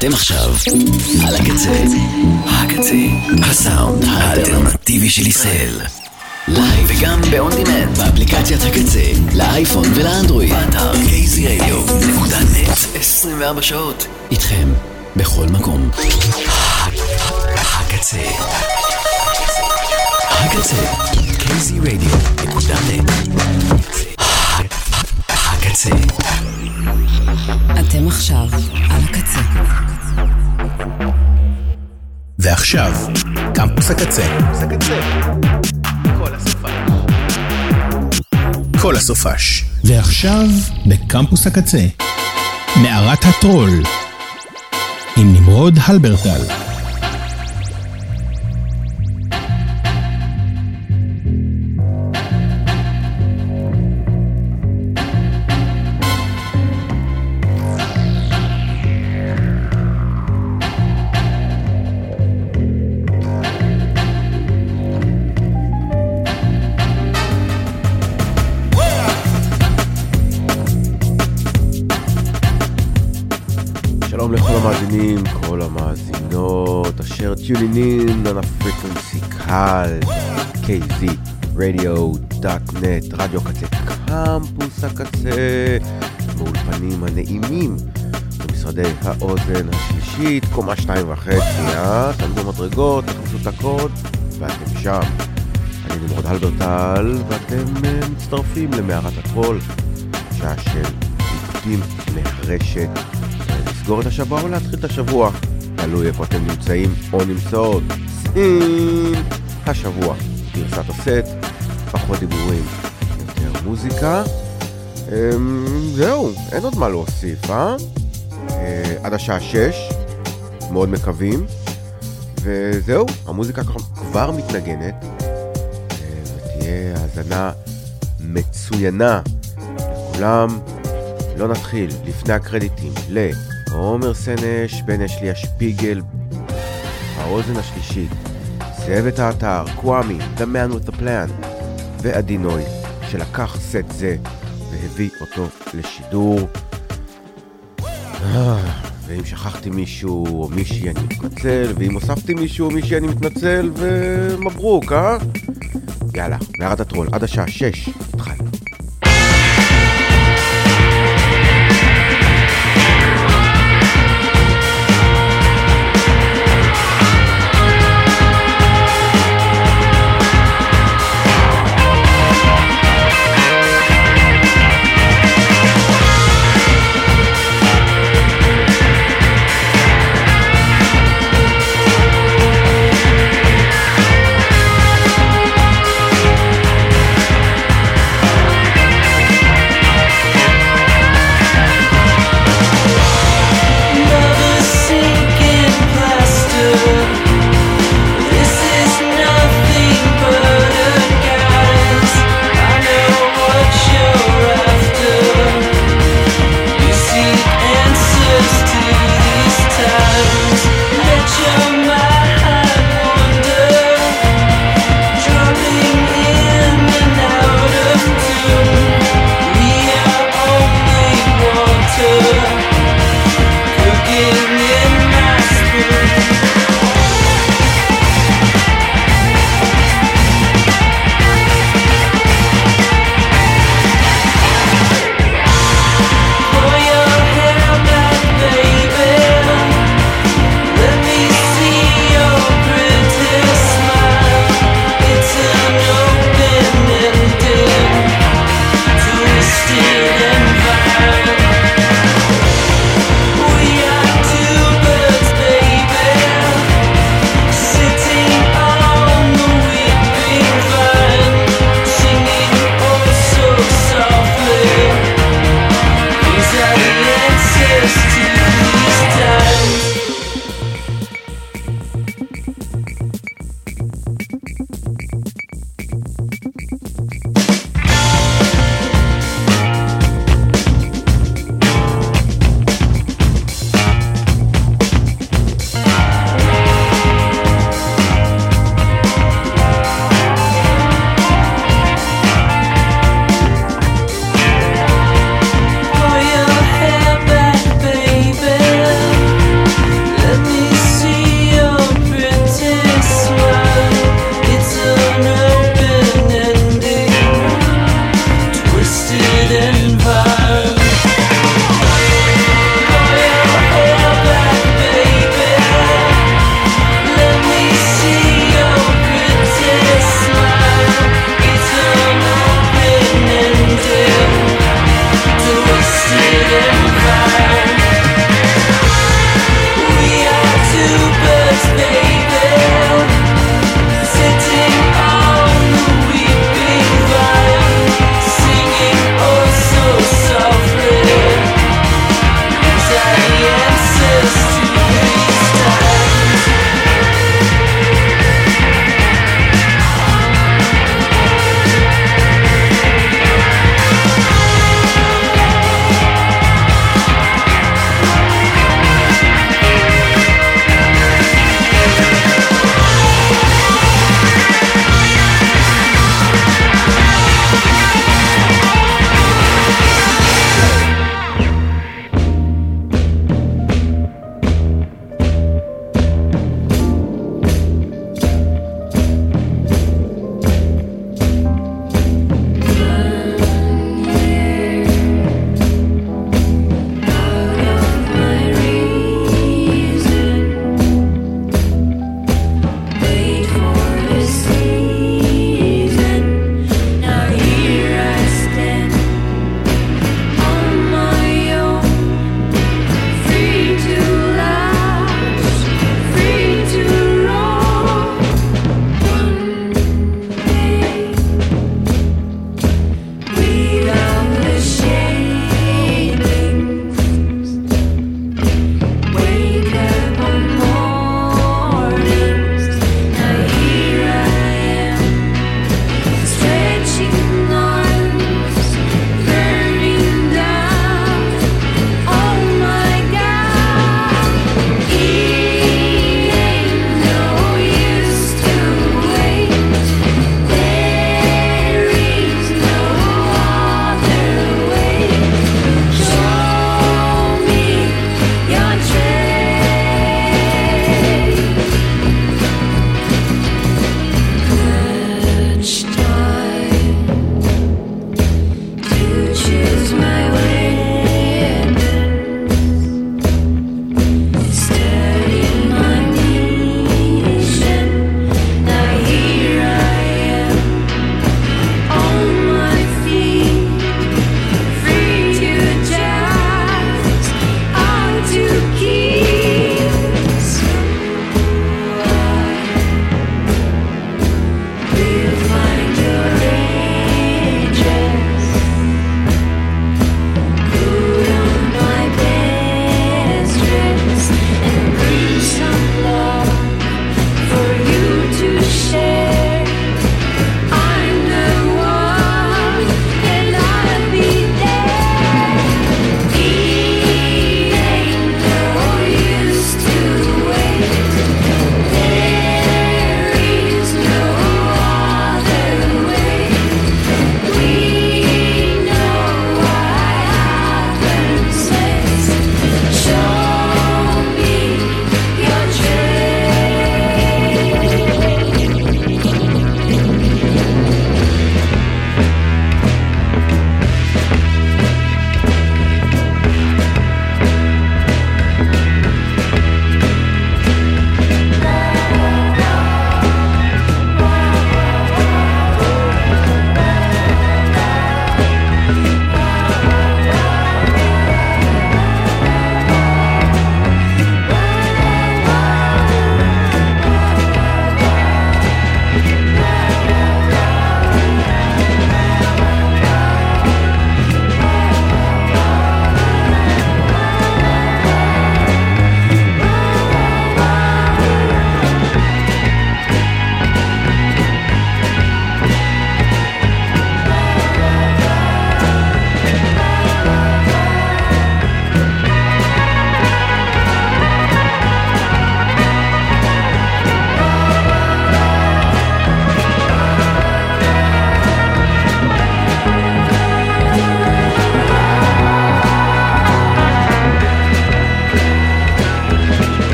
אתם עכשיו על הקצה. הקצה. הסאונד האלטרנטיבי של ישראל. לייב וגם ב on demand באפליקציית הקצה, לאייפון ולאנדרואיד. באתר kzradio.net 24 שעות. איתכם בכל מקום. הקצה. הקצה. kzradio.net הקצה. אתם עכשיו על הקצה. ועכשיו, קמפוס הקצה. כל הסופש. ועכשיו, בקמפוס הקצה, מערת הטרול, עם נמרוד הלברטל. המאזינות, אשר טיונינין על ה frequency קהל, kzradio.net, רדיו קצה קמפוס הקצה, באולפנים הנעימים, במשרדי האוזן השלישית, קומה שתיים וחצי, אה? תעמדו מדרגות, תכנסו את הקוד, ואתם שם. אני נמרוד הלברטל, ואתם אה, מצטרפים למערת הטרול, שעה של עיבודים מהרשת. לסגור את השבוע או להתחיל את השבוע. תלוי איפה אתם נמצאים או נמצאות. סין! השבוע, גרסת הסט, פחות דיבורים, יותר מוזיקה. אמ, זהו, אין עוד מה להוסיף, אה? אה, עד השעה שש, מאוד מקווים. וזהו, המוזיקה כבר מתנגנת. אה, ותהיה האזנה מצוינה לכולם. לא נתחיל לפני הקרדיטים לעומר סנש, בן אשלי השפיגל, האוזן השלישית, צוות האתר, קוואמי, The Man with the Plan, ועדי נוי, שלקח סט זה והביא אותו לשידור. ואם שכחתי מישהו או מישהי אני מתנצל, ואם הוספתי מישהו או מישהי אני מתנצל, ומברוק, אה? יאללה, מערת הטרול, עד השעה שש, התחלנו.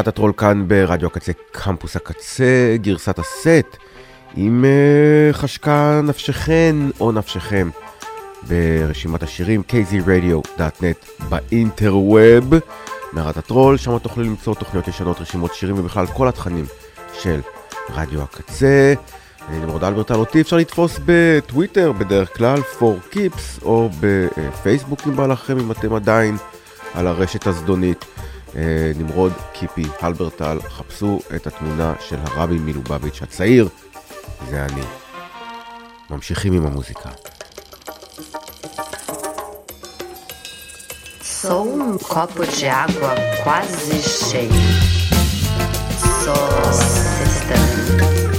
מערת הטרול כאן ברדיו הקצה, קמפוס הקצה, גרסת הסט, אם uh, חשקה נפשכן או נפשכם ברשימת השירים kzradio.net באינטרווב, מערת הטרול, שם תוכלו למצוא תוכניות ישנות, רשימות שירים ובכלל כל התכנים של רדיו הקצה. אני נמרוד אלברטל, אותי אפשר לתפוס בטוויטר בדרך כלל, for keeps, או בפייסבוק אם בא לכם, אם אתם עדיין על הרשת הזדונית. אה, נמרוד קיפי הלברטל, חפשו את התמונה של הרבי מלובביץ' הצעיר, זה אני. ממשיכים עם המוזיקה. Sou um copo de água quase cheio. Sou sextando.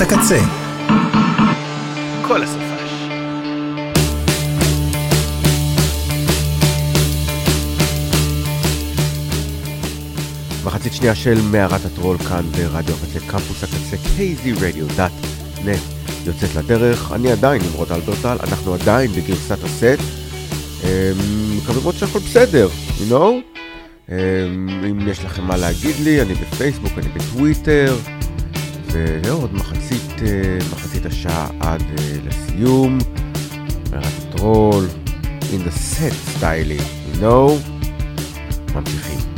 הקצה. כל הסופש. מחצית שנייה של מערת הטרול כאן ברדיו הקצה, קמפוס הקצה, kzradio.net יוצאת לדרך. אני עדיין נמרוד אלברטל, אנחנו עדיין בגרסת הסט. אמ, מקווה מאוד שהכל בסדר, you know? אמ, אם יש לכם מה להגיד לי, אני בפייסבוק, אני בטוויטר, ועוד מחצית, אה, מחצית השעה עד אה, לסיום. מערת הטרול, in the set style, you know? ממשיכים.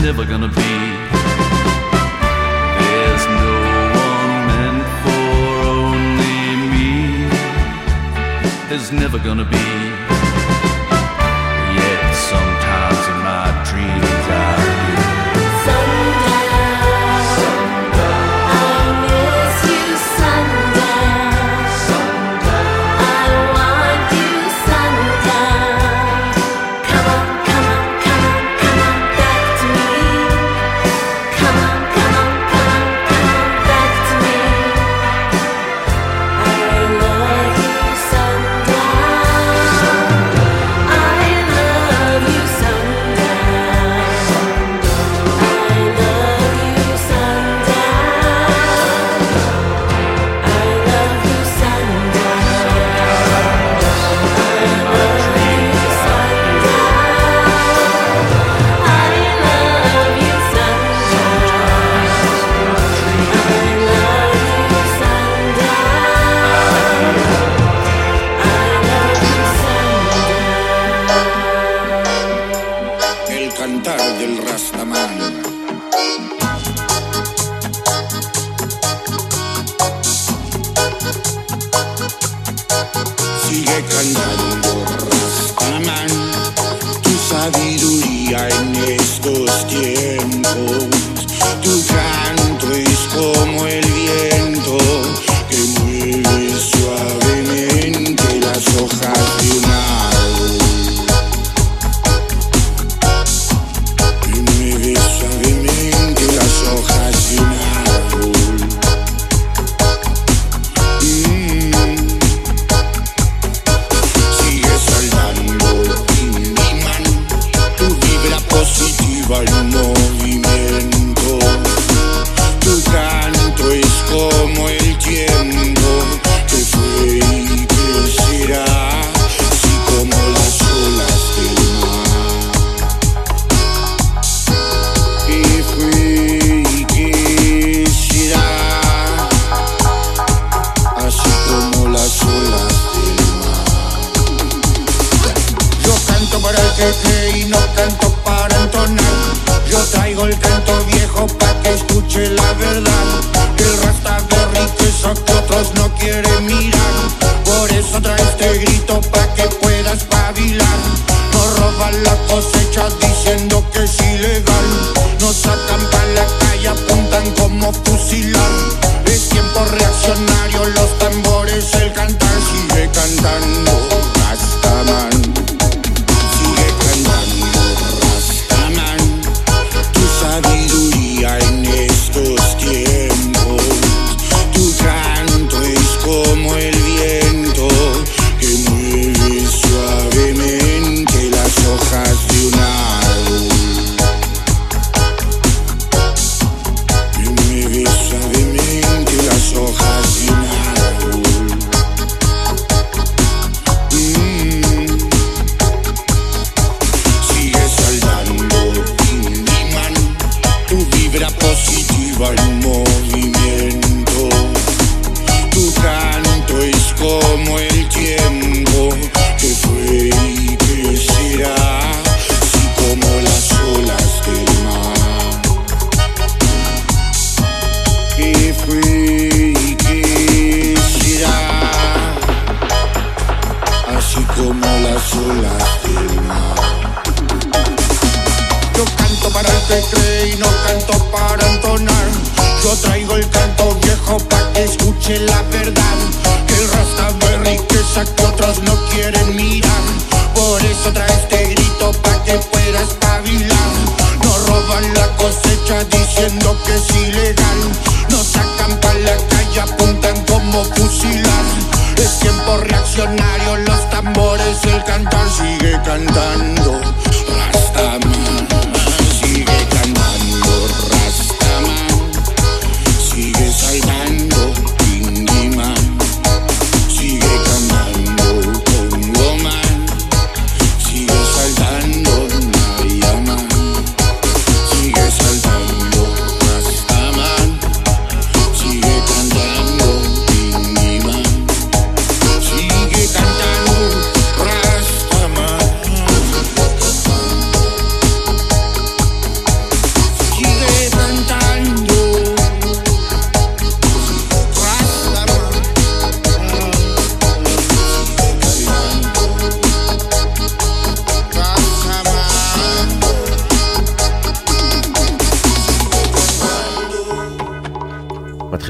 Never gonna be.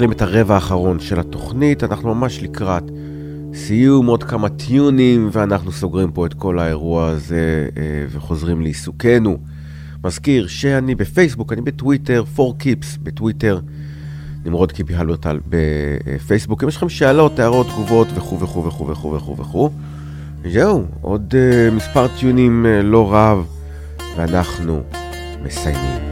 מתחילים את הרבע האחרון של התוכנית, אנחנו ממש לקראת סיום, עוד כמה טיונים, ואנחנו סוגרים פה את כל האירוע הזה אה, וחוזרים לעיסוקנו. מזכיר שאני בפייסבוק, אני בטוויטר, 4Keeps בטוויטר, נמרוד קיפי הלברטל בפייסבוק. אם יש לכם שאלות, הערות, תגובות וכו' וכו' וכו' וכו' וכו' וכו'. זהו, עוד אה, מספר טיונים אה, לא רב, ואנחנו מסיימים.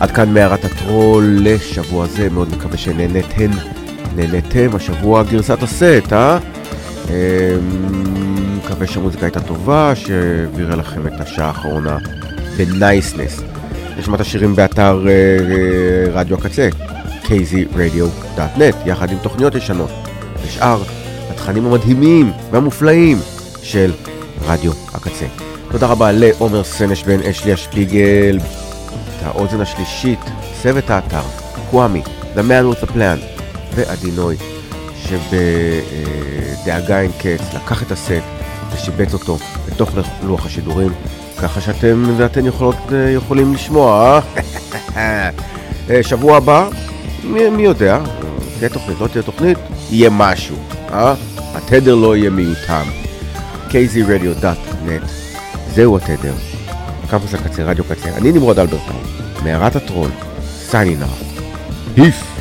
עד כאן מערת הטרול לשבוע זה, מאוד מקווה שנהניתם, נהניתם, השבוע גרסת הסט, אה? אמ, מקווה שהמוזיקה הייתה טובה, שהעבירה לכם את השעה האחרונה בנייסנס. יש את השירים באתר אה, אה, רדיו הקצה, kzradio.net, יחד עם תוכניות ישנות, ושאר התכנים המדהימים והמופלאים של רדיו הקצה. תודה רבה לעומר סנש בן אשליה שפיגל. האוזן השלישית, צוות האתר, קוואמי, The Man with a Plan ועדינוי, שבדאגה אין קץ לקח את הסט ושיבץ אותו בתוך לוח השידורים, ככה שאתם ואתן יכולות, אה, יכולים לשמוע. אה, שבוע הבא, מי, מי יודע, תהיה תוכנית, לא תהיה תוכנית, יהיה משהו, אה? התדר לא יהיה מיותם. kzradio.net זהו התדר. קמפוס הקצה, רדיו קצה, אני נמרוד אלברטון, מערת הטרול, סיינינר, אף.